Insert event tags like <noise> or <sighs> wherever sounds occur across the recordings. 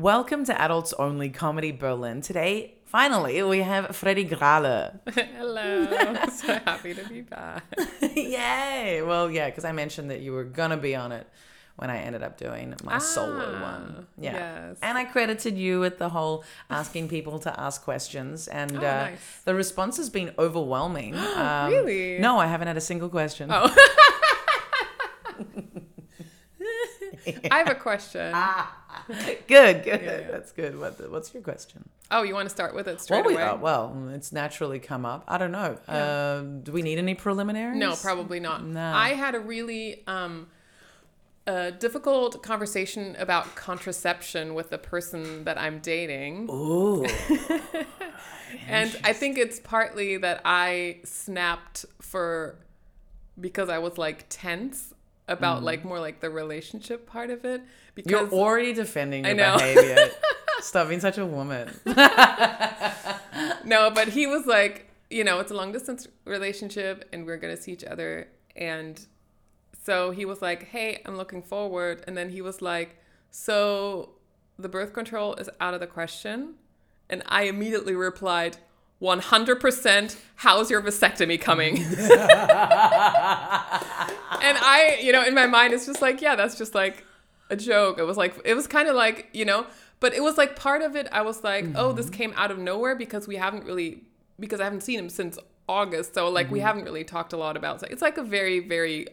Welcome to Adults Only Comedy Berlin. Today, finally, we have Freddy Grale. <laughs> Hello. so happy to be back. <laughs> Yay! Well, yeah, because I mentioned that you were gonna be on it when I ended up doing my solo Ah, one. Yeah. yes. And I credited you with the whole asking <laughs> people to ask questions, and Oh, uh, nice. the response has been overwhelming. <gasps> Um, Really? No, I haven't had a single question. Oh. I have a question. <laughs> good, good. Yeah, yeah. That's good. What, what's your question? Oh, you want to start with it straight Well, we, away? uh, well, it's naturally come up. I don't know. Um, do we need any preliminaries? no, probably not. No. I had a really um, uh, difficult conversation about contraception with the person that I'm dating. Ooh. <laughs> And I think it's partly that I snapped for because I was like tense about mm-hmm. like more like the relationship part of it. Because You're already defending your I know. behavior. <laughs> Stop being such a woman. no, but he was like, you know, it's a long distance relationship and we're gonna see each other. And so he was like, Hey, I'm looking forward. And then he was like, So the birth control is out of the question. And I immediately replied, 100% how's your vasectomy coming <laughs> <laughs> and i you know in my mind it's just like yeah that's just like a joke. It was like it was kind of like you know but it was like part of it i was like oh this mm-hmm. came out of nowhere because we haven't really because i haven't seen him since august. So like we mm-hmm. haven't really talked a lot about it. it's like a very very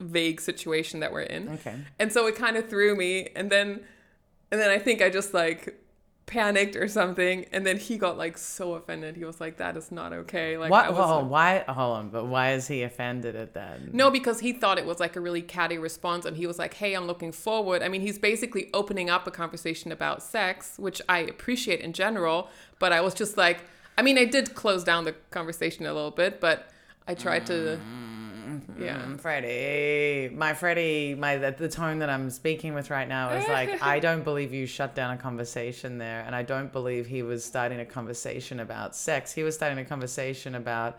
vague situation that we're in. Okay. and so it kind of threw me. And then and then i think i just like panicked or something and then he got like so offended he was like that is not okay like What? Hold like- Why? Hold on. But why is he offended at that? no, because he thought it was like a really catty response, and he was like, "Hey, I'm looking forward." I mean, he's basically opening up a conversation about sex, which I appreciate in general. But I was just like, I mean, I did close down the conversation a little bit, but I tried to, mm. Yeah. Mm, Freddie, my Freddie, my the, the tone that I'm speaking with right now is like <laughs> I don't believe you shut down a conversation there, and I don't believe he was starting a conversation about sex. He was starting a conversation about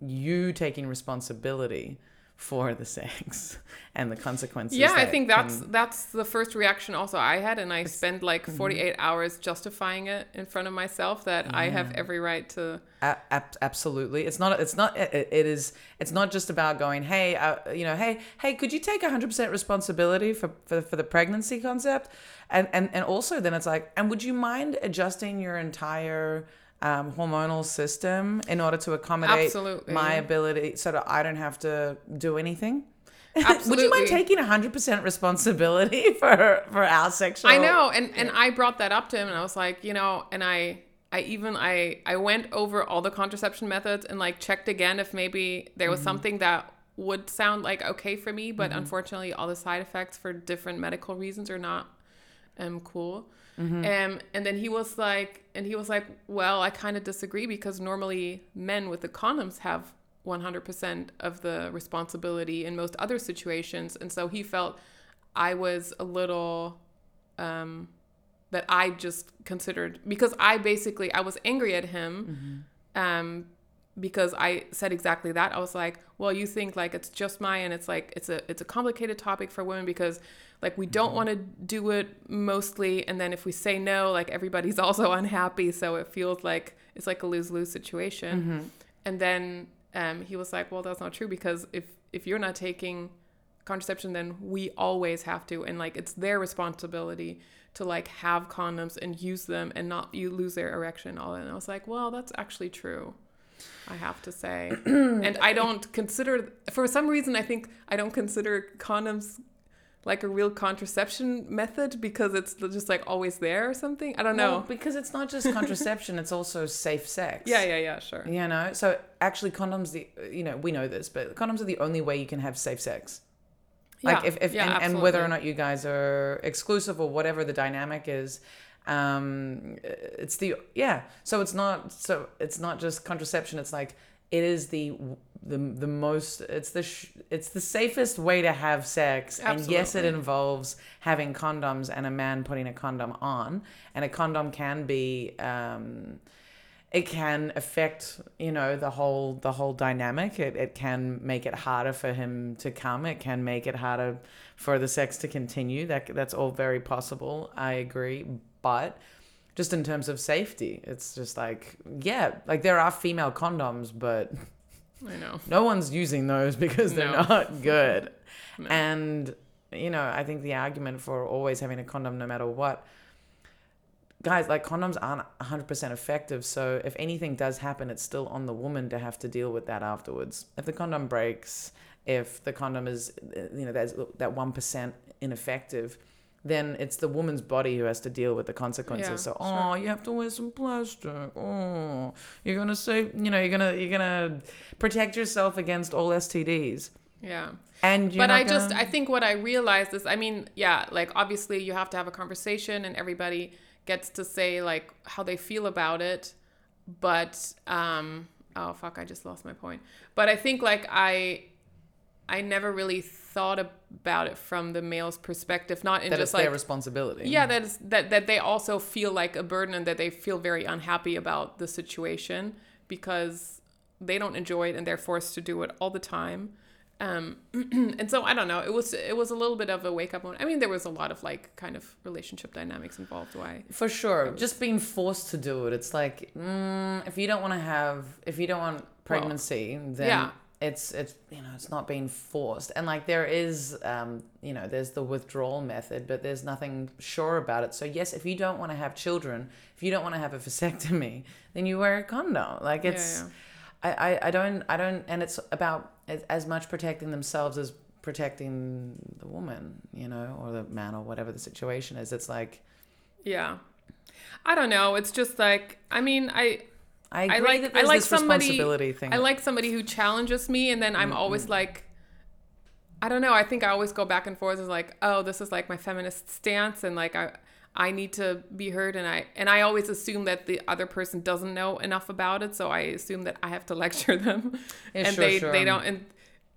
you taking responsibility for the sex <laughs> and the consequences. Yeah, I think that's can- that's the first reaction also I had, and I spent like mm-hmm. 48 hours justifying it in front of myself that I have every right to. A- ab- absolutely. It's not. It's not. It, it is. It's not just about going. Hey, uh, you know. Hey, hey. Could you take hundred percent responsibility for, for for the pregnancy concept? And and and also then it's like. And would you mind adjusting your entire um, hormonal system in order to accommodate Absolutely. my ability, so that I don't have to do anything? would you mind taking hundred percent responsibility <laughs> for for our sexual? I know, and and I brought that up to him, and I was like, you know, and I I even I I went over all the contraception methods and like checked again if maybe there was something that would sound like okay for me, but unfortunately, all the side effects for different medical reasons are not um cool. Um, and then he was like, and he was like, well, I kind of disagree because normally men with the condoms have 100% of the responsibility in most other situations. And so he felt I was a little, um, that I just considered, because I basically, I was angry at him, um, because I said exactly that. I was like, well, you think like it's just my and it's like it's a it's a complicated topic for women because like we don't want to do it mostly and then if we say no, like everybody's <laughs> also unhappy, so it feels like it's like a lose-lose situation. And then um, he was like, well, that's not true because if if you're not taking contraception then we always have to and like it's their responsibility to like have condoms and use them and not you lose their erection and all that. And I was like, well, that's actually true. I have to say. <clears throat> and I don't consider, for some reason, I think I don't consider condoms like a real contraception method because it's just like always there or something. I don't know. Because it's not just contraception; it's also safe sex. <laughs> yeah, yeah, yeah, sure. You know, so actually, condoms. The you know we know this, but condoms are the only way you can have safe sex. Like Yeah, if, if yeah, and, and whether or not you guys are exclusive or whatever the dynamic is, um, it's the yeah. So it's not so it's not just contraception. It's like it is the the the most it's the sh- it's the safest way to have sex. And yes it involves having condoms and a man putting a condom on. And a condom can be um it can affect you know the whole the whole dynamic. It, it can make it harder for him to come. It can make it harder for the sex to continue. That that's all very possible. I agree but just in terms of safety, it's just like yeah, like there are female condoms, but I know. <laughs> no one's using those because they're No. not <laughs> good. No. And you know, I think the argument for always having a condom no matter what guys, like condoms aren't 100% effective, so if anything does happen, it's still on the woman to have to deal with that afterwards. If the condom breaks, if the condom is you know, there's that 1% ineffective, then it's the woman's body who has to deal with the consequences. Yeah, so, sure. oh, you have to wear some plastic. Oh, you're gonna say, you know, you're gonna you're gonna protect yourself against all STDs. Yeah. And you're but I just gonna- I think what I realized is I mean, yeah, like obviously you have to have a conversation and everybody gets to say like how they feel about it. But um oh fuck, I just lost my point. But I think like I I never really thought about it from the male's perspective, not in that just it's like their responsibility. yeah, that is that that they also feel like a burden and that they feel very unhappy about the situation because they don't enjoy it and they're forced to do it all the time. Um, <clears throat> and so I don't know. It was it was a little bit of a wake up moment. I mean, there was a lot of like kind of relationship dynamics involved. Why? For sure. Just being forced to do it. It's like, mm, if you don't want to have, if you don't want pregnancy, then yeah. It's, it's, you know, it's not being forced. And like there is, um, you know, there's the withdrawal method, but there's nothing sure about it. So yes, if you don't want to have children, if you don't want to have a vasectomy, then you wear a condom. Like it's, yeah. I, I, I don't, I don't, and it's about as, as much protecting themselves as protecting the woman, you know, or the man or whatever the situation is. It's like, Yeah. I don't know. It's just like I mean I I, I like that I like this somebody responsibility thing. I like somebody who challenges me and then I'm mm-hmm. always like I don't know, I think I always go back and forth as like, oh, this is like my feminist stance and like I I need to be heard and I and I always assume that the other person doesn't know enough about it, so I assume that I have to <laughs> lecture them. Yeah, and sure, they sure. they don't and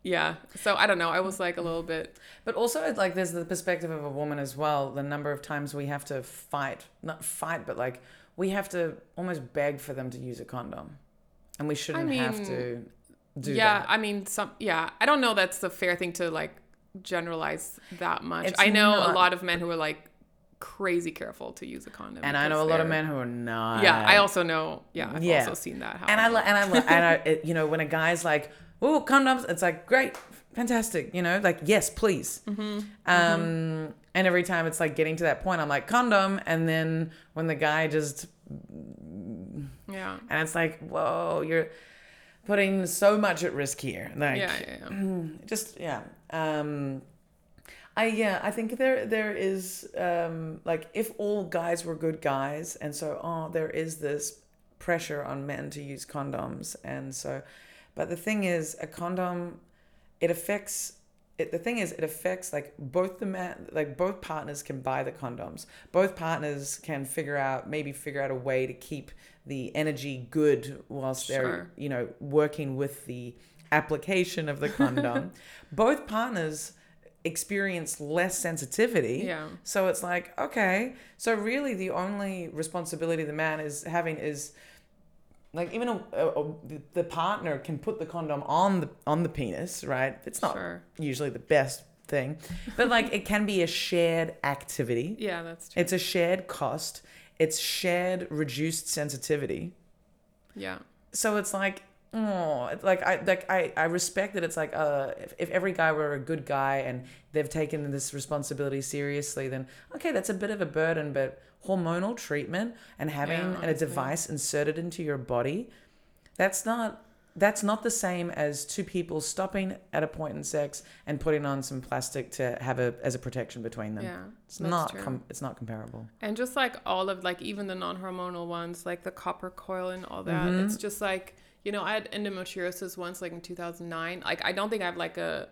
yeah. So I don't know. I was like a little bit But also, like there's the perspective of a woman as well. The number of times we have to fight, not fight, but like we have to almost beg for them to use a condom, and we shouldn't have mean, to do yeah that. i mean some yeah i don't know that's the fair thing to like generalize that much It's i know a lot of men who are like crazy careful to use a condom And I know a lot of men who are not. yeah i also know yeah i've Yeah. also seen that happen and I and I and I it, you know when a guy's like, "Oh, condoms," it's like great, fantastic, you know, like yes, please. Mm-hmm. Um, and every time it's like getting to that point, I'm like condom, and then when the guy just yeah and it's like, whoa, you're putting so much at risk here. Like, yeah yeah, yeah. <clears throat> just yeah. Um, I yeah, I think there there is um like if all guys were good guys, and so oh, there is this pressure on men to use condoms, and so, but the thing is, a condom, it affects. It, the thing is, it affects like both the man, like both partners can buy the condoms. Both partners can figure out, maybe figure out a way to keep the energy good whilst they're, you know, working with the application of the condom. <laughs> both partners experience less sensitivity. Yeah. So it's like, okay. So really the only responsibility the man is having is like even a, a, a- the partner can put the condom on the on the penis, right? It's not Sure. usually the best thing. But like it can be a shared activity. yeah that's true It's a shared cost. It's shared reduced sensitivity yeah so it's like oh it's like i like i i respect that it's like uh if, if every guy were a good guy and they've taken this responsibility seriously then okay that's a bit of a burden but hormonal treatment and having Yeah, a device inserted into your body that's not that's not the same as two people stopping at a point in sex and putting on some plastic to have a as a protection between them. Yeah it's not com- it's not comparable. And just like all of like even the non-hormonal ones, like the copper coil and all that, Mm-hmm. it's just like you know I had endometriosis once, like in 2009. Like I don't think I have like a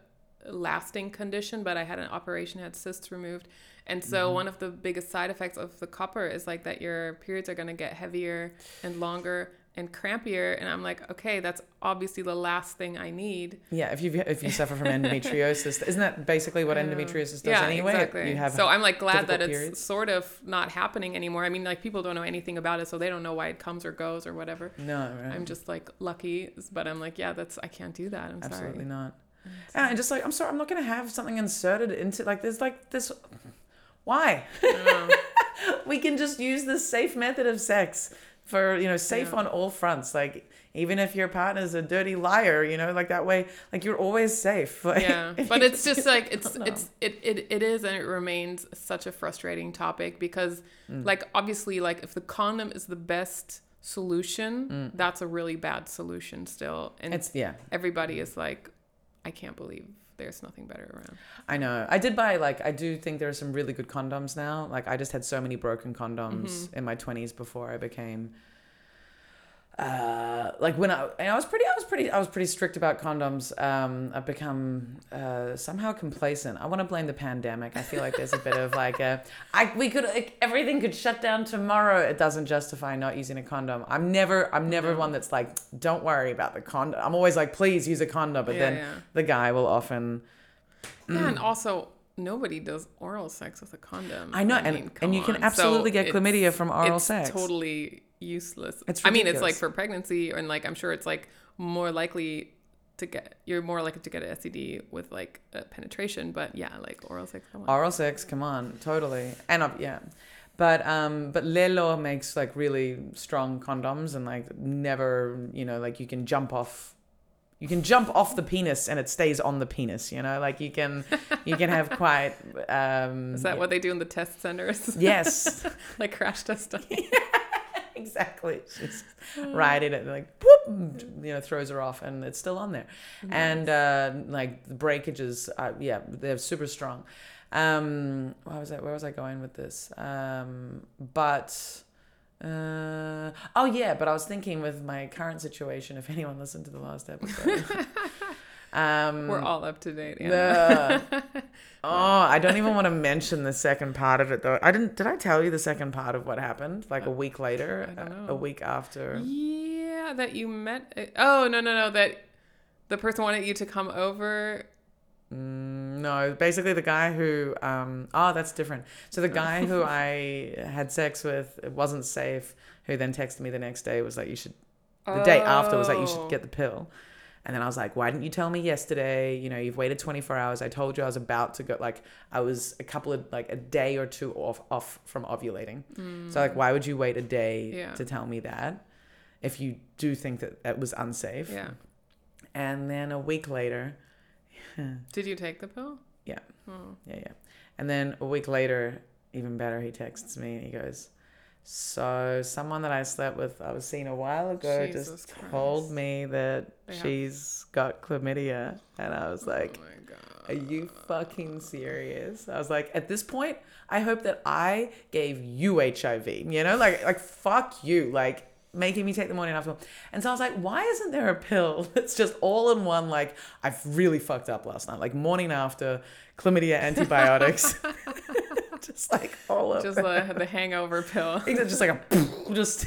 lasting condition, but I had an operation, had cysts removed, and so Mm-hmm. one of the biggest side effects of the copper is like that your periods are gonna get heavier and longer and crampier. And I'm like, okay, that's obviously the last thing I need. yeah if you if you suffer from endometriosis isn't that basically what endometriosis does yeah, anyway exactly. you have so I'm like glad that it's sort of not happening anymore. I mean, like people don't know anything about it, so they don't know why it comes or goes or whatever. No, right. I'm just like lucky, but I'm like, yeah, that's I can't do that. I'm sorry. absolutely not. And just like I'm sorry, I'm not gonna have something inserted into like there's like this. Why? I don't know. <laughs> we can just use the safe method of sex for you know safe Yeah. on all fronts like even if your partner's a dirty liar you know like that way like you're always safe <laughs> like, yeah but it's just like it's it's it, it it is and it remains such a frustrating topic because Mm. like obviously like if the condom is the best solution that's a really bad solution still and Mm. it's yeah everybody is like i can't believe there's nothing better around I know. I did buy like I do think there are some really good condoms now. Like I just had so many broken condoms Mm-hmm. in my twenties before I became uh like when I I was pretty I was pretty I was pretty strict about condoms. Um I've become uh somehow complacent. I want to blame the pandemic. I feel like there's a bit of like a I we could like, everything could shut down tomorrow. It doesn't justify not using a condom. I'm never I'm never one that's like don't worry about the condom. I'm always like please use a condom, but Yeah, then yeah. the guy will often yeah and also nobody does oral sex with a condom I know, and- mean, and come you can absolutely So get chlamydia from oral it's sex. totally useless It's i mean it's like for pregnancy and like i'm sure it's like more likely to get you're more likely to get an STD with like penetration but yeah like oral sex come on. Oral sex, come on, totally. And uh, yeah. But um but Lelo makes like really strong condoms and like never, you know, like you can jump off you can jump off the penis and it stays on the penis, you know? Like you can you can have quite um <laughs> is that what they do in the test centers Yes. <laughs> like crash test <laughs> dummy <laughs> exactly. She's right in it, like whoop, you know, throws her off, and it's still on there. And uh, like the breakages, uh, yeah, they're super strong. Um, where was I? Where was I going with this? Um, but. Uh, oh yeah, but I was thinking with my current situation. If anyone listened to the last episode, <laughs> um, we're all up to date the- <laughs> oh, I don't even want to mention the second part of it though. I didn't. Did I tell you the second part of what happened? Like a week later, I don't a- know. a week after. yeah that you met uh, oh no no no that the person wanted you to come over Mm, no, basically the guy who. Um, oh, that's different. So the guy who <laughs> I had sex with, it wasn't safe. Who then texted me the next day was like, "You should." The day after was like, "You Oh. should get the pill." And then I was like, why didn't you tell me yesterday? You know, you've waited 24 hours. I told you I was about to go, like, I was a couple of, like, a day or two off, off from ovulating. So, like, why would you wait a day Mm. Yeah. to tell me that if you do think that that was unsafe? yeah And then a week later, <laughs> did you take the pill yeah, oh. yeah, yeah. And then a week later, even better, he texts me and he goes, so someone that I slept with, I was seeing a while ago, Jesus just told me that They have- she's got chlamydia, and I was oh like, oh Are you fucking serious? I was like, at this point, I hope that I gave you HIV. You know, like like fuck you, like making me take the morning after. And so I was like, why isn't there a pill <laughs> that's just all in one? Like I've really fucked up last night. Like morning after chlamydia <laughs> antibiotics, <laughs> <laughs> just like all of just the, the hangover pill <laughs> just like a <laughs> just.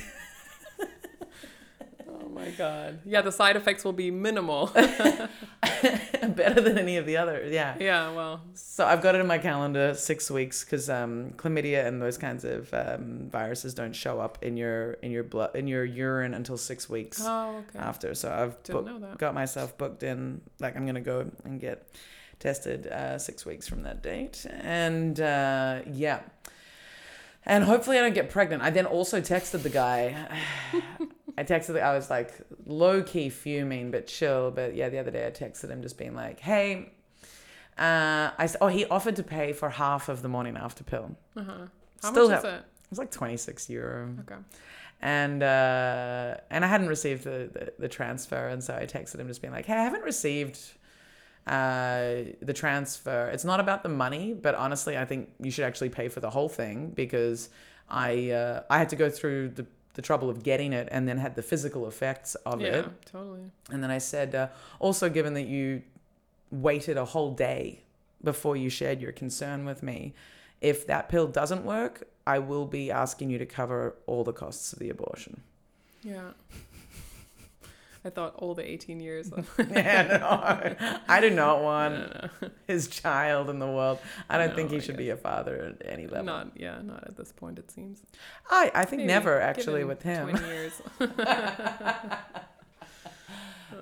oh my god yeah the side effects will be minimal better than any of the others. Yeah. yeah well So I've got it in my calendar six weeks because um, chlamydia and those kinds of um, viruses don't show up in your in your blood in your urine until six weeks oh okay after. So I've Didn't book- know that. got myself booked in. Like I'm gonna go and get tested uh, six weeks from that date, and uh, yeah. And hopefully I don't get pregnant. I then also texted the guy. <sighs> I texted. The, I was like low key fuming, but chill. But yeah, the other day I texted him, just being like, "Hey, uh, I oh he offered to pay for half of the morning after pill. uh-huh how Still much is it It was like twenty six euro, okay and uh, and I hadn't received the, the the transfer, and so I texted him, just being like, "Hey, I haven't received." Uh, the transfer. It's not about the money, but honestly, I think you should actually pay for the whole thing because I uh, I had to go through the the trouble of getting it and then had the physical effects of yeah it. totally And then I said, uh, also given that you waited a whole day before you shared your concern with me, if that pill doesn't work, I will be asking you to cover all the costs of the abortion. yeah I thought all the 18 years <laughs> yeah, no, I do not want <laughs> no, no. his child in the world. I don't No, think he should be a father at any level. not yeah not at this point it seems I, I think Maybe never actually with him. 20 years <laughs>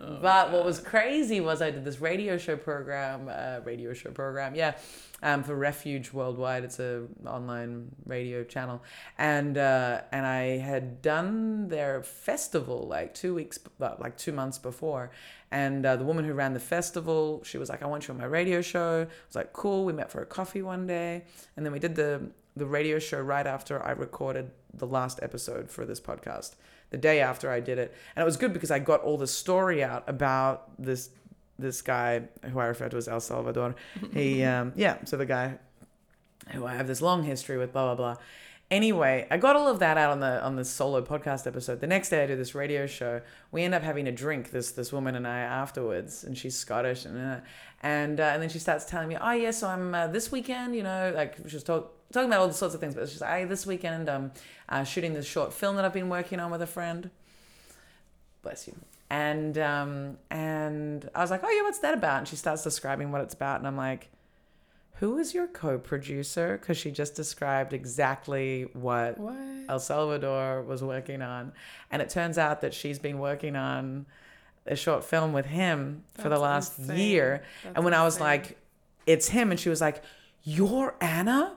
Oh, but what was crazy was I did this radio show program, uh, radio show program, yeah, um, for Refuge Worldwide. It's a online radio channel, and uh, and I had done their festival like two weeks, like two months before, and uh, the woman who ran the festival, she was like, "I want you on my radio show." I was like, "Cool." We met for a coffee one day, and then we did the the radio show right after I recorded the last episode for this podcast. The day after I did it, and it was good because I got all the story out about this this guy who I refer to as El Salvador. He <laughs> um, yeah, so the guy who I have this long history with, blah blah blah. Anyway, I got all of that out on the on the solo podcast episode. The next day, I do this radio show. We end up having a drink, this this woman and I afterwards, and she's Scottish, and uh, and uh, and then she starts telling me, oh yeah, so I'm uh, this weekend, you know, like she was talk, talking about all the sorts of things, but she's like, hey, this weekend I'm uh, shooting this short film that I've been working on with a friend. Bless you. And um, and I was like, oh yeah, what's that about? And she starts describing what it's about, and I'm like, who is your co-producer? Because she just described exactly what, What? El Salvador was working on, and it turns out that she's been working on a short film with him for the last insane. year. That's and when I was like, "It's him," and she was like, "You're Anna,"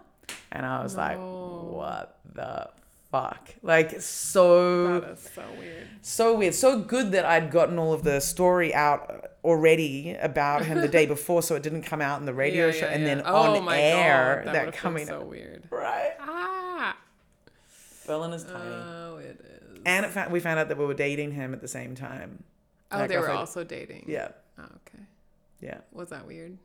and I was like, "What the fuck?" Like so That is so weird. so weird. So good that I'd gotten all of the story out already about him the day <laughs> before, so it didn't come out in the radio Yeah, show yeah, and yeah. then oh on my air God, that, would've been coming so weird. Right. Ah. Berlin is tiny. Oh, it is. and it fa- we found out that we were dating him at the same time. oh, like, they were also dating. Yeah. Oh, okay. Yeah. Was that weird?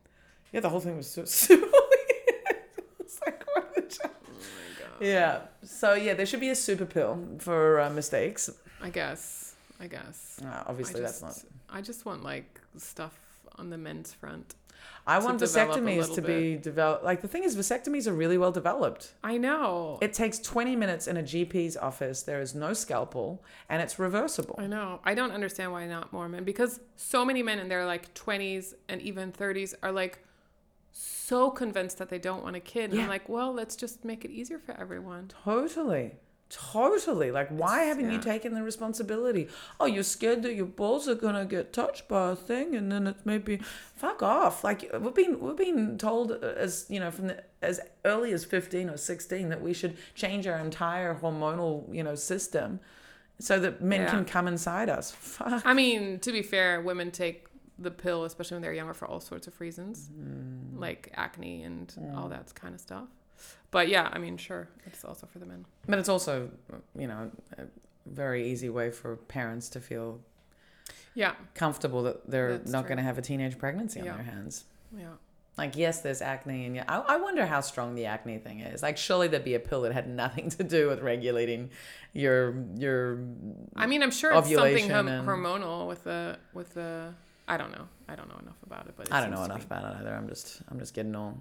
Yeah, the whole thing was so <laughs> super weird. it's like, what the ch- Oh my god. Yeah. So, yeah, there should be a super pill for uh, mistakes. I guess. I guess. Uh, obviously, I that's just, not. I just want like stuff on the men's front. I want vasectomies to be developed. Like, the thing is, vasectomies are really well developed. I know. It takes 20 minutes in a GP's office. There is no scalpel and it's reversible. I know. I don't understand why not more men because so many men in their like 20s and even 30s are like so convinced that they don't want a kid. And Yeah. I'm like, well, let's just make it easier for everyone. Totally. Totally. Like, why haven't you taken the responsibility? Oh, you're scared that your balls are gonna get touched by a thing, and then it's maybe fuck off. Like we've been we've been told uh, as you know from the, as early as fifteen or sixteen that we should change our entire hormonal you know system, so that men Yeah. can come inside us. Fuck. I mean, to be fair, women take the pill, especially when they're younger, for all sorts of reasons, Mm. like acne and all that kind of stuff. But yeah, I mean, sure, it's also for the men. But it's also you know a very easy way for parents to feel Yeah, comfortable that they're That's not going to have a teenage pregnancy on their hands. yeah. Like, yes, there's acne, and yeah, I, I wonder how strong the acne thing is. Like, surely there'd be a pill that had nothing to do with regulating your your. I mean, I'm sure it's something and- hormonal with the with the. I don't know. I don't know enough about it, but it I don't know enough be. about it either. I'm just I'm just getting all.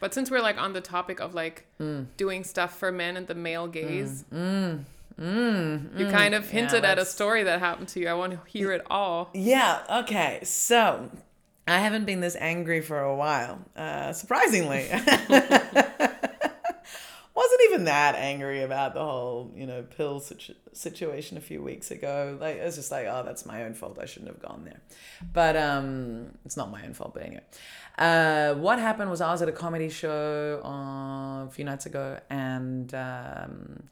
But since we're like on the topic of like Mm. doing stuff for men and the male gaze, Mm, mm, you mm. kind of Yeah, hinted at a story that happened to you. I want to hear it all. Yeah. Okay. So. I haven't been this angry for a while, uh, surprisingly. <laughs> Even that angry about the whole, you know, pill situ- situation a few weeks ago. Like it was just like, oh, that's my own fault. I shouldn't have gone there. But um, it's not my own fault. But anyway, uh, what happened was I was at a comedy show uh, a few nights ago, and um,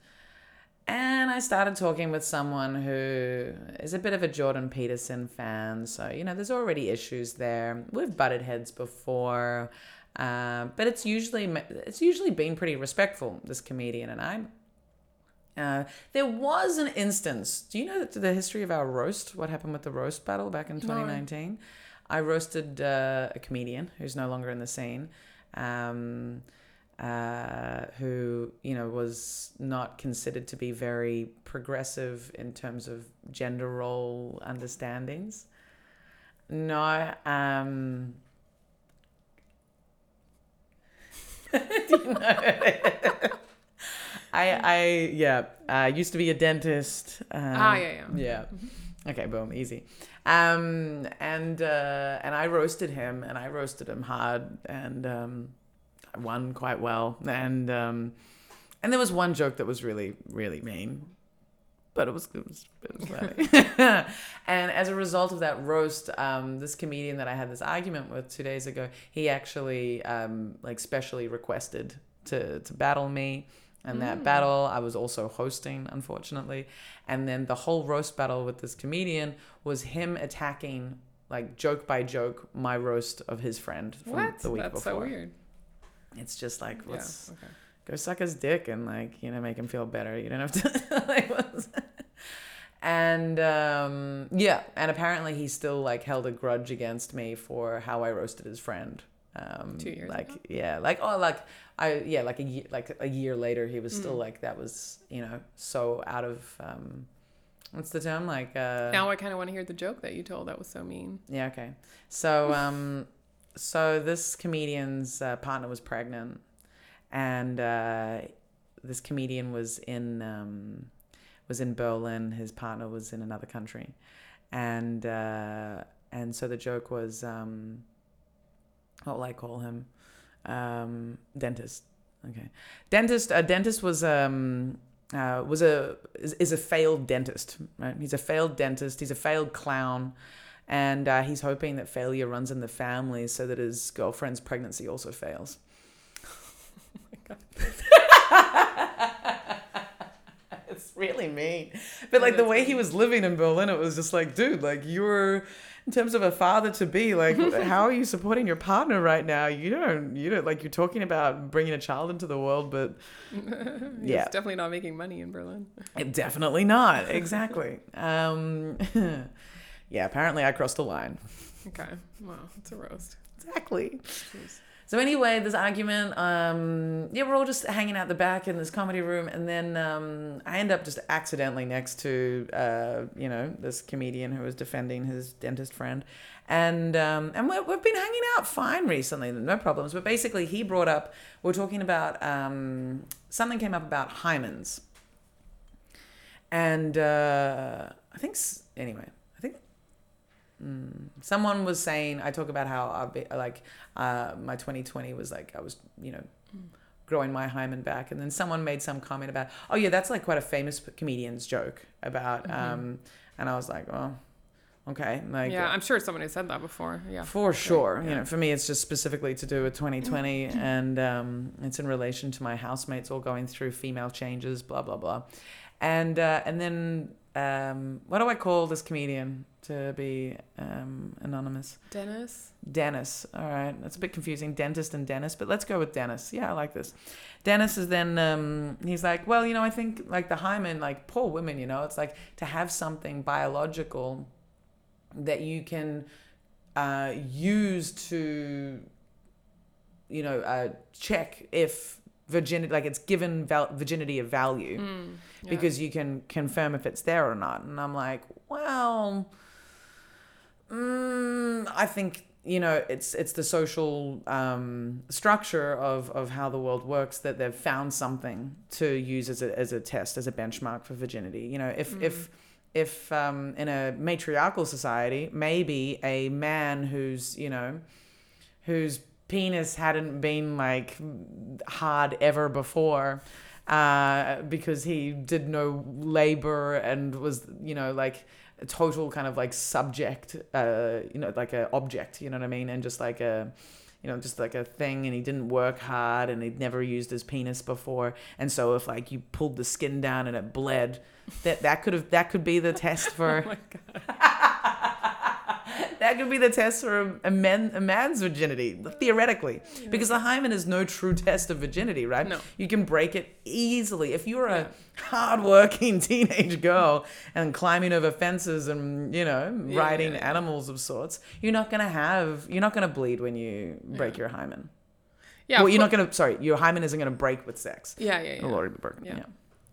and I started talking with someone who is a bit of a Jordan Peterson fan. So, you know, there's already issues there. We've butted heads before. Uh, but it's usually it's usually been pretty respectful, this comedian and I. Uh, there was an instance. Do you know the history of our roast? What happened with the roast battle back in 2019? I roasted uh, a comedian who's no longer in the scene. Um, uh, who you know was not considered to be very progressive in terms of gender role understandings. No, um, do you <laughs> know? I, I, yeah, I used to be a dentist. Um, Ah, yeah, yeah. yeah. Okay, boom, easy. Um, and uh, and I roasted him, and I roasted him hard, and um, I won quite well. And um, and there was one joke that was really, really mean. But it was, it was, it was funny. <laughs> <laughs> and as a result of that roast, um, this comedian that I had this argument with two days ago, he actually um, like specially requested to to battle me. And that battle I was also hosting, unfortunately. And then the whole roast battle with this comedian was him attacking, like joke by joke, my roast of his friend from What? the week That's before. so weird. It's just like Yeah. Okay. Go suck his dick and like you know make him feel better. You don't have to <laughs> like. and um, yeah, and apparently he still like held a grudge against me for how I roasted his friend. Um, Two years like ago? yeah, like oh like I yeah like a year like a year later he was still Mm. like that was you know so out of um, what's the term like uh, Now I kind of want to hear the joke that you told. That was so mean. yeah, okay. So, um, so this comedian's uh, partner was pregnant, and uh, this comedian was in um, was in Berlin. His partner was in another country, and uh, and so the joke was, um, what will I call him? Um, dentist. Okay, dentist. A dentist was um, uh, was a is, is a failed dentist. Right, he's a failed dentist. He's a failed clown and uh, he's hoping that failure runs in the family so that his girlfriend's pregnancy also fails. <laughs> it's really mean. But like the way he was living in Berlin, it was just like, dude, like you're in terms of a father to be, like <laughs> how are you supporting your partner right now? You don't, you don't like you're talking about bringing a child into the world, but <laughs> Yeah. definitely not making money in Berlin. definitely not. Exactly. um, yeah, apparently I crossed the line. Okay. Wow, it's a roast. Exactly. Jeez. So anyway, this argument, um, yeah, we're all just hanging out the back in this comedy room, and then um, I end up just accidentally next to, uh, you know, this comedian who was defending his dentist friend, and um, and we we've been hanging out fine recently, no problems. But basically, he brought up we're talking about um, something came up about hymens, and uh, I think anyway, Mm. Someone was saying I talk about how I've been, like uh, my 2020 was like I was you know growing my hymen back, and then someone made some comment about oh yeah that's like quite a famous comedian's joke about um, and I was like oh okay like yeah, I'm sure someone has said that before. Yeah. for sure. You know, for me, it's just specifically to do with 2020, <laughs> and um, it's in relation to my housemates all going through female changes, blah blah blah, and uh, and then um, what do I call this comedian to be um, anonymous? Dennis. Dennis. All right, that's a bit confusing. Dentist and Dennis, but let's go with Dennis. Yeah, I like this. Dennis is then um, he's like, well, you know, I think like the hymen, like poor women, you know, it's like to have something biological that you can uh, use to, you know, uh, check if virginity, like it's given val- virginity a value Mm, yeah. because you can confirm if it's there or not. And I'm like, well, mm, I think you know it's it's the social um, structure of, of how the world works that they've found something to use as a as a test as a benchmark for virginity. You know, if if if um, in a matriarchal society, maybe a man who's you know whose penis hadn't been like hard ever before uh, because he did no labor and was you know like a total kind of like subject uh, you know like a object you know what i mean and just like a you know just like a thing and he didn't work hard and he'd never used his penis before and so if like you pulled the skin down and it bled that that could have that could be the test <laughs> for Oh my god. <laughs> <laughs> that could be the test for a, a, man, a man's virginity, theoretically. Because the hymen is no true test of virginity, right? No. You can break it easily. If you're a hardworking <laughs> teenage girl and climbing over fences and, you know, Yeah, riding yeah, yeah. animals of sorts, you're not going to have, you're not going to bleed when you break your hymen. Yeah. well, you're cour- not going to, sorry, your hymen isn't going to break with sex. Yeah, yeah, yeah. Lord, it'd be broken. Yeah.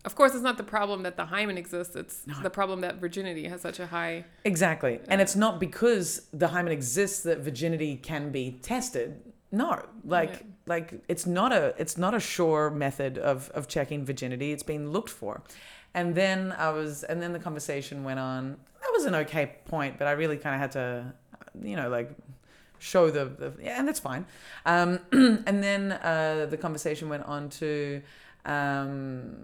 Of course, it's not the problem that the hymen exists. It's the problem that virginity has such a high. Exactly. And it's not because the hymen exists that virginity can be tested. No. Like Yeah. like it's not a it's not a sure method of of checking virginity. It's been looked for. And then I was and then the conversation went on. That was an okay point, but I really kind of had to you know like show the, the yeah, and that's fine. Um, <clears throat> and then uh, the conversation went on to um,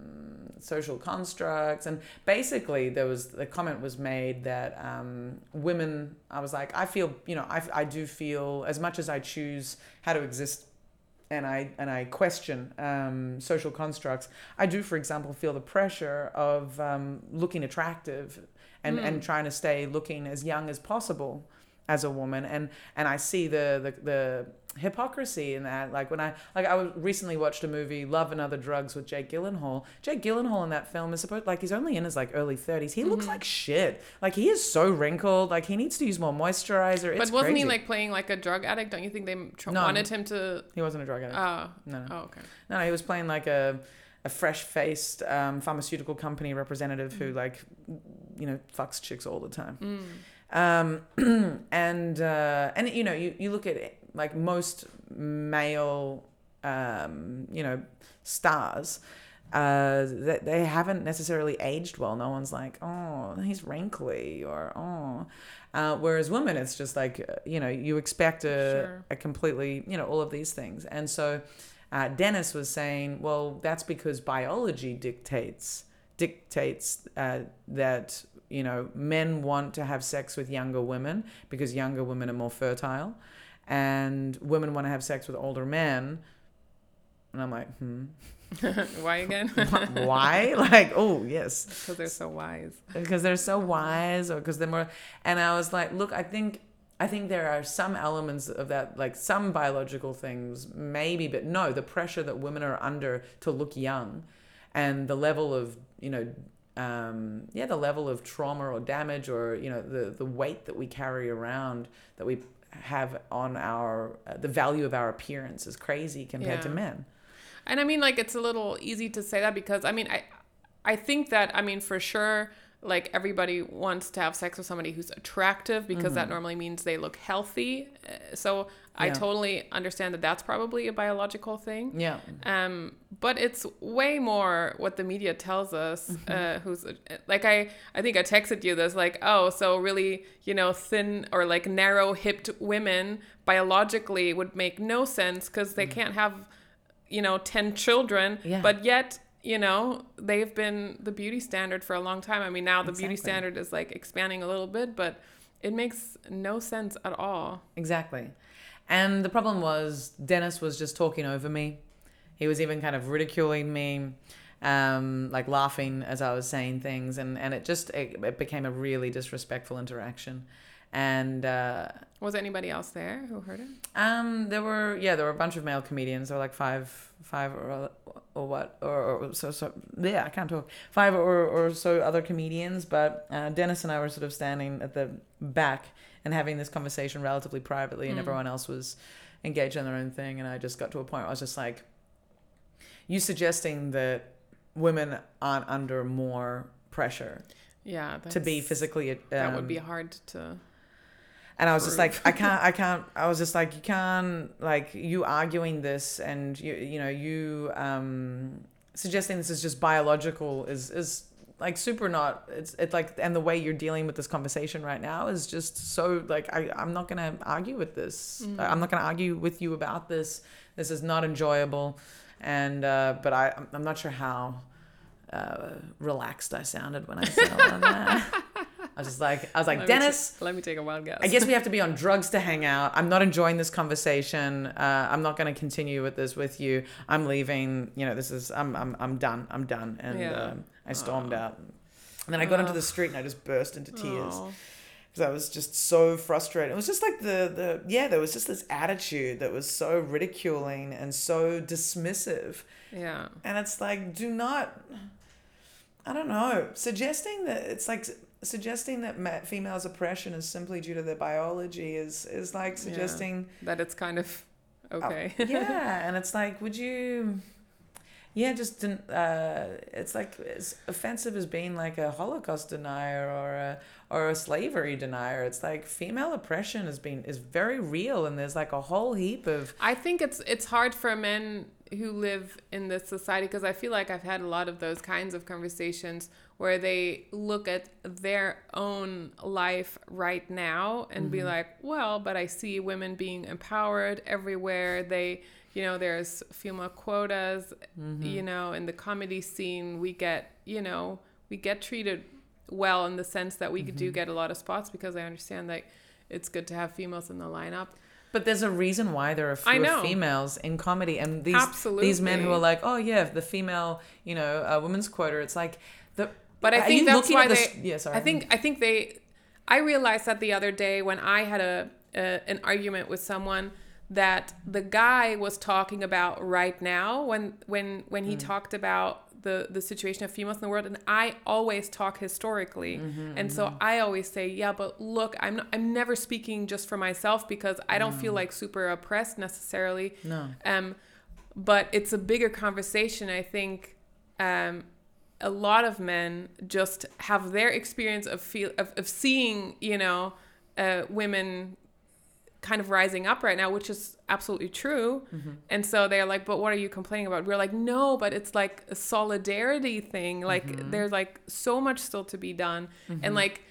social constructs, and basically there was the comment was made that um, women. I was like, I feel, you know, I, I do feel as much as I choose how to exist and I and I question um, social constructs. I do, for example, feel the pressure of um, looking attractive and, mm. and trying to stay looking as young as possible as a woman, and and I see the the, the hypocrisy in that. Like when I like I recently watched a movie Love and Other Drugs with Jake Gyllenhaal. Jake Gyllenhaal in that film is supposed like he's only in his like early thirties. He mm-hmm. looks like shit. Like he is so wrinkled. Like he needs to use more moisturizer. It's but wasn't crazy. he like playing like a drug addict? Don't you think they tr- no, wanted him to? He wasn't a drug addict. Oh no. Oh okay. No, no he was playing like a a fresh faced um, pharmaceutical company representative mm-hmm. who like you know fucks chicks all the time. Mm. Um, <clears throat> and uh, and you know you, you look at it, like most male, um, you know, stars, uh, that they haven't necessarily aged well. No one's like, oh, he's wrinkly or oh. Uh, whereas women, it's just like, uh, you know, you expect a, sure. a completely, you know, all of these things. And so uh, Dennis was saying, well, that's because biology dictates dictates uh, that you know men want to have sex with younger women because younger women are more fertile and women want to have sex with older men. And I'm like, hmm. <laughs> Why again? <laughs> Why? <laughs> Like, oh, yes. Because they're so wise. Because they're so wise, or because they're more. And I was like, look, I think. I think there are some elements of that, like some biological things, maybe, but no, the pressure that women are under to look young and the level of, you know, um, yeah, the level of trauma or damage or, you know, the, the weight that we carry around that we have on our uh, the value of our appearance is crazy compared yeah. to men. And I mean like it's a little easy to say that because I mean I I think that I mean for sure like everybody wants to have sex with somebody who's attractive because mm-hmm. that normally means they look healthy. Uh, so I totally understand that that's probably a biological thing. Yeah. Um, but it's way more what the media tells us. Mm-hmm. Uh, who's like I I think I texted you this like oh so really you know thin or like narrow hipped women biologically would make no sense because they mm can't have you know ten children. Yeah. But yet you know, they've been the beauty standard for a long time. I mean, now the exactly. beauty standard is like expanding a little bit, but it makes no sense at all. Exactly. And the problem was Dennis was just talking over me. He was even kind of ridiculing me, um, like laughing as I was saying things, and and it just it, it became a really disrespectful interaction. And uh, was anybody else there who heard it? Um, there were yeah, there were a bunch of male comedians. There were like five, five or or what or, or so so yeah, I can't talk. Five or or so other comedians, but uh, Dennis and I were sort of standing at the back and having this conversation relatively privately, and mm. everyone else was engaged in their own thing. And I just got to a point where I was just like, you suggesting that women aren't under more pressure yeah to be physically um, that would be um, hard to and I was just like, I can't, I can't. I was just like, you can't, like, you arguing this, and you, you know, you um, suggesting this is just biological is is like super not. It's it's like, and the way you're dealing with this conversation right now is just so like, I I'm not gonna argue with this. Mm-hmm. I'm not gonna argue with you about this. This is not enjoyable, and uh, but I I'm not sure how uh, relaxed I sounded when I said all that. <laughs> I was just like, I was like, let Dennis. Me t- let me take a wild guess. I guess we have to be on drugs to hang out. I'm not enjoying this conversation. Uh, I'm not going to continue with this with you. I'm leaving. You know, this is. I'm. I'm. I'm done. I'm done. And yeah. um, I stormed Aww. out. And then I got Aww. into the street and I just burst into tears. Because I was just so frustrated. It was just like the the yeah, there was just this attitude that was so ridiculing and so dismissive. Yeah. And it's like, do not I don't know, suggesting that it's like suggesting that females' oppression is simply due to their biology is is like suggesting yeah, that it's kind of okay. Uh, <laughs> yeah, and it's like, would you? Yeah, just uh, it's like as offensive as being like a Holocaust denier or a or a slavery denier. It's like female oppression has been is very real, and there's like a whole heap of. I think it's it's hard for men who live in this society because I feel like I've had a lot of those kinds of conversations where they look at their own life right now and mm-hmm. be like, well, but I see women being empowered everywhere. They you know, there's female quotas, Mm-hmm. you know, in the comedy scene, we get, you know, we get treated well in the sense that we Mm-hmm. do get a lot of spots because I understand that it's good to have females in the lineup. But there's a reason why there are fewer females in comedy, and these these men who are like, oh yeah, the female, you know, uh, women's quota. It's like the. But I think that's why they. Yeah, sorry. I think I think they. I realized that the other day when I had a, a an argument with someone that the guy was talking about right now when when when Mm. he talked about the the situation of females in the world and I always talk historically Mm-hmm, and so I always say yeah but look I'm not, I'm never speaking just for myself because I don't feel like super oppressed necessarily No. um, but it's a bigger conversation. I think um, a lot of men just have their experience of feel of, of seeing, you know, uh, women kind of rising up right now, which is absolutely true. Mm-hmm. And so they're like, "But what are you complaining about?" We're like, "No, but it's like a solidarity thing. Like mm-hmm. there's like so much still to be done, and mm-hmm. like."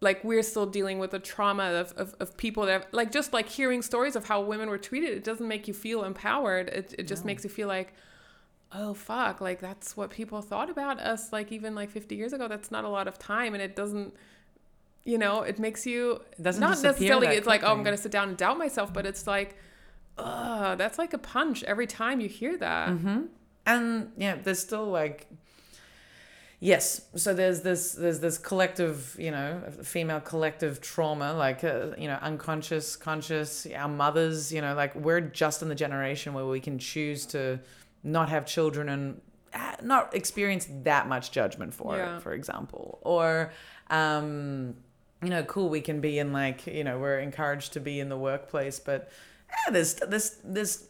like we're still dealing with the trauma of, of, of people that have, like just like hearing stories of how women were treated it doesn't make you feel empowered it, it just makes you feel like oh fuck like that's what people thought about us like even like 50 years ago that's not a lot of time and it doesn't you know it makes you It doesn't not necessarily it's like oh i'm gonna sit down and doubt myself but it's like uh that's like a punch every time you hear that Mm-hmm. and yeah there's still like yes so there's this there's this collective you know female collective trauma like uh, you know unconscious conscious our mothers you know like we're just in the generation where we can choose to not have children and uh, not experience that much judgment for Yeah. it for example or um you know cool we can be in like you know we're encouraged to be in the workplace but eh, there's this this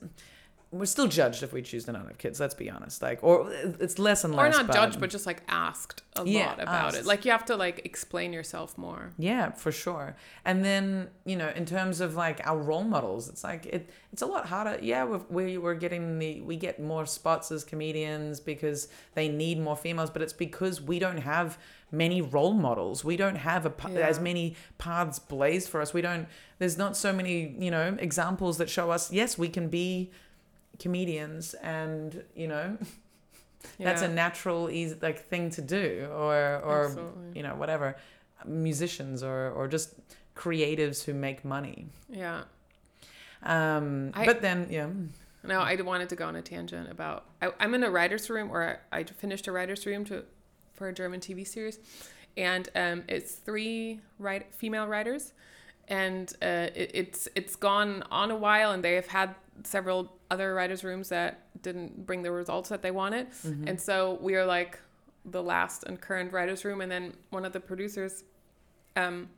we're still judged if we choose to not have kids. Let's be honest. Like, or it's less and less. or not judged but just like asked a Yeah, lot about it like you have to like explain yourself more yeah, for sure. And then you know, in terms of like our role models, it's like it. It's a lot harder. Yeah, we've, we we're getting the we get more spots as comedians because they need more females, but it's because we don't have many role models. We don't have a Yeah. as many paths blazed for us. We don't. There's not so many you know examples that show us. Yes, we can be comedians and you know <laughs> that's a natural easy like thing to do or or Absolutely. you know whatever musicians or or just creatives who make money yeah um I- but then yeah No, I wanted to go on a tangent about. I, I'm in a writer's room, or I, I finished a writer's room to for a German TV series, and um, it's three write, female writers, and uh, it, it's it's gone on a while, and they have had several other writers' rooms that didn't bring the results that they wanted, and so we are like the last and current writers' room, and then one of the producers um,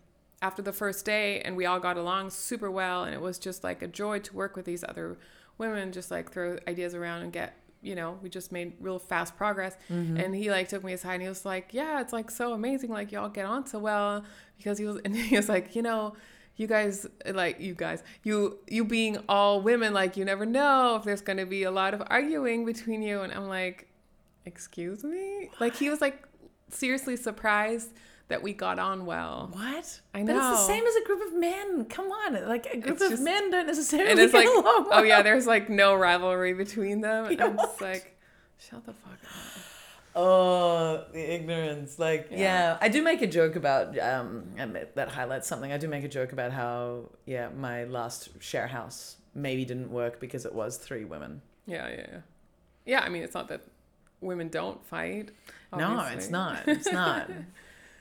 after the first day and we all got along super well. And it was just like a joy to work with these other women just like throw ideas around and get you know we just made real fast progress. Mm-hmm. And he like took me aside and he was like yeah it's like so amazing like y'all get on so well because he was <laughs> and he was like you know you guys like you guys you you being all women like you never know if there's going to be a lot of arguing between you. And i'm like excuse me? Like he was like seriously surprised that we got on well what I know. but it's the same as a group of men come on like a group It's of just- men don't necessarily and it's get like along oh yeah there's like no rivalry between them <laughs> and i'm just like shut the fuck up Oh, the ignorance! Like, yeah. Yeah. I do make a joke about um, and that highlights something. I do make a joke about how, yeah, my last share house maybe didn't work because it was three women. yeah yeah yeah yeah i mean it's not that women don't fight No, it's not. It's <laughs> not.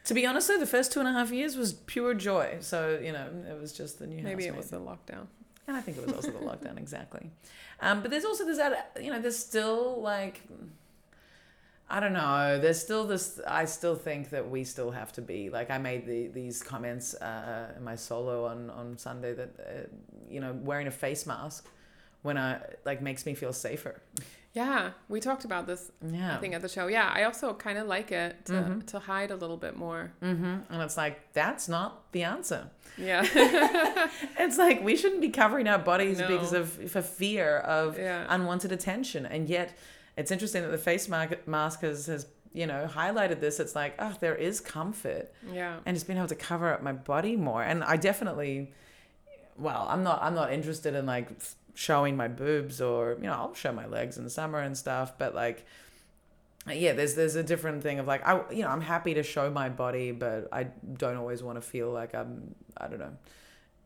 To be honest, though, the first two and a half years was pure joy. So you know, it was just the new maybe it was the lockdown And I think it was also the lockdown, <laughs> exactly. Um, but there's also this, that, you know, there's still like, I don't know. There's still this. I still think that we still have to be like. I made the these comments uh, in my solo on on Sunday that uh, you know wearing a face mask when I like makes me feel safer. Yeah we talked about this Yeah. i think at the show yeah i also kind of like it to, Mhm. to hide a little bit more hmm And it's like that's not the answer. yeah <laughs> It's like we shouldn't be covering our bodies No. because of for fear of Yeah. unwanted attention. And yet, it's interesting that the face mask has, has you know highlighted this. It's like oh, there is comfort, yeah and just being able to cover up my body more. And I definitely, well, I'm not I'm not interested in like showing my boobs or you know I'll show my legs in the summer and stuff, but like yeah, there's there's a different thing of like I you know I'm happy to show my body, but I don't always want to feel like I'm I don't know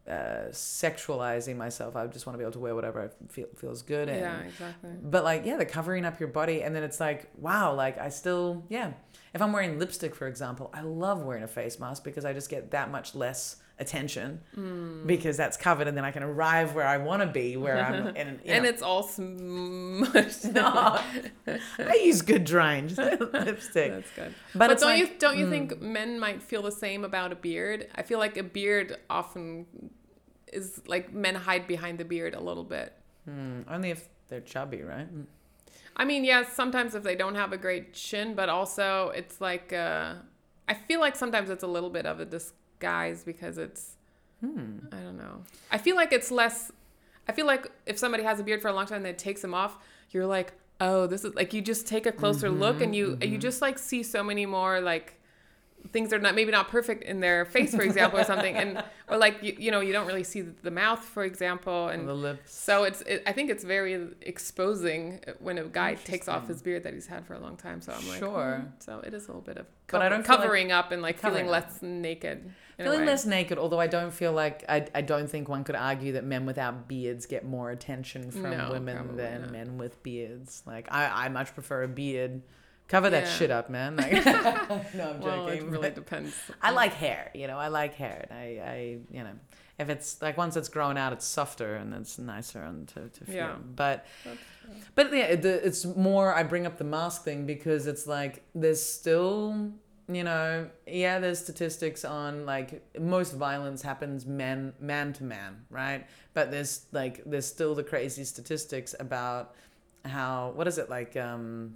uh, sexualizing myself. I just want to be able to wear whatever I feel feels good. And, yeah, exactly. But like, yeah, the covering up your body, and then it's like, wow, like I still, yeah. If I'm wearing lipstick, for example, I love wearing a face mask because I just get that much less attention Mm. because that's covered, and then I can arrive where I want to be, where I'm, <laughs> and, you and it's all smushed. <laughs> no, I use good drying <laughs> lipstick. That's good. But But, don't like- you don't you think men might feel the same about a beard? I feel like a beard often is like men hide behind the beard a little bit. Hmm, only if they're chubby, right? I mean, yes, sometimes if they don't have a great chin, but also it's like uh, I feel like sometimes it's a little bit of a disguise because it's Hmm. I don't know. I feel like it's less. I feel like if somebody has a beard for a long time and then takes them off, you're like, oh, this is like you just take a closer look and you and you just like see so many more like things are not maybe not perfect in their face, for example, or something, and or like you, you know you don't really see the mouth, for example, and the lips. so it's it, I think it's very exposing when a guy takes off his beard that he's had for a long time. So I'm like, Sure. hmm. so it is a little bit of But I don't feel like- covering up and like Covering feeling up. less naked. Feeling less naked, although I don't feel like I, I don't think one could argue that men without beards get more attention from No, women than not. men with beards. Like I, I much prefer a beard. Cover that Yeah. shit up, man. <laughs> Like, <laughs> no, I'm Well, it joking. really but depends. I like hair, you know. I like hair. And I, I, you know, if it's like once it's grown out, it's softer and it's nicer and to, to feel. Yeah. But That's but yeah, the, it's more. I bring up the mask thing because it's like there's still, you know, yeah, there's statistics on like most violence happens man man to man, right? But there's like there's still the crazy statistics about how what is it like um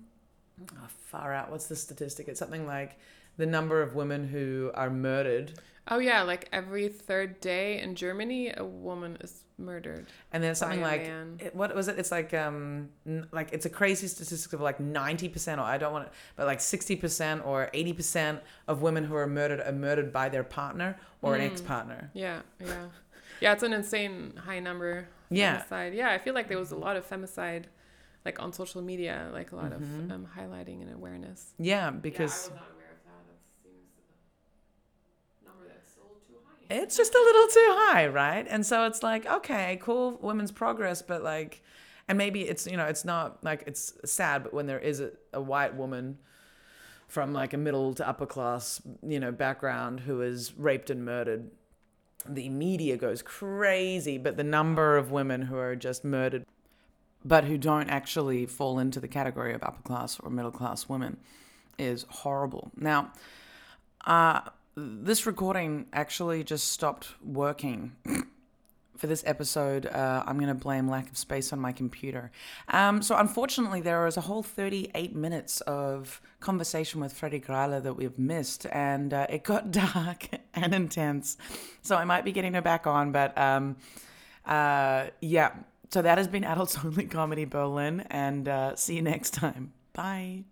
oh, far out what's the statistic it's something like the number of women who are murdered Oh yeah, like every third day in Germany, a woman is murdered. and then something like it, what was it it's like um n- like it's a crazy statistic of like 90% or i don't want it, but like 60% or 80% of women who are murdered are murdered by their partner or an Mm. ex-partner Yeah, yeah, yeah. It's an insane high number. Yeah. femicide. Yeah, I feel like there was a lot of femicide, like on social media, like a lot Mhm. of um, highlighting and awareness. yeah because not aware of that. That seems a number that's still too high. it's just a little too high right and so it's like okay cool women's progress but like and maybe it's you know it's not like it's sad but when there is a, a white woman from like a middle to upper class you know background who is raped and murdered the media goes crazy but the number of women who are just murdered but who don't actually fall into the category of upper class or middle class women is horrible now uh, this recording actually just stopped working for this episode. Uh, I'm going to blame lack of space on my computer. Um, so, unfortunately, there was a whole 38 minutes of conversation with Freddie Grala that we've missed, and uh, it got <laughs> dark and intense. So, I might be getting her back on, but um, uh, yeah. So, that has been Adults Only Comedy Berlin, and uh, see you next time. Bye.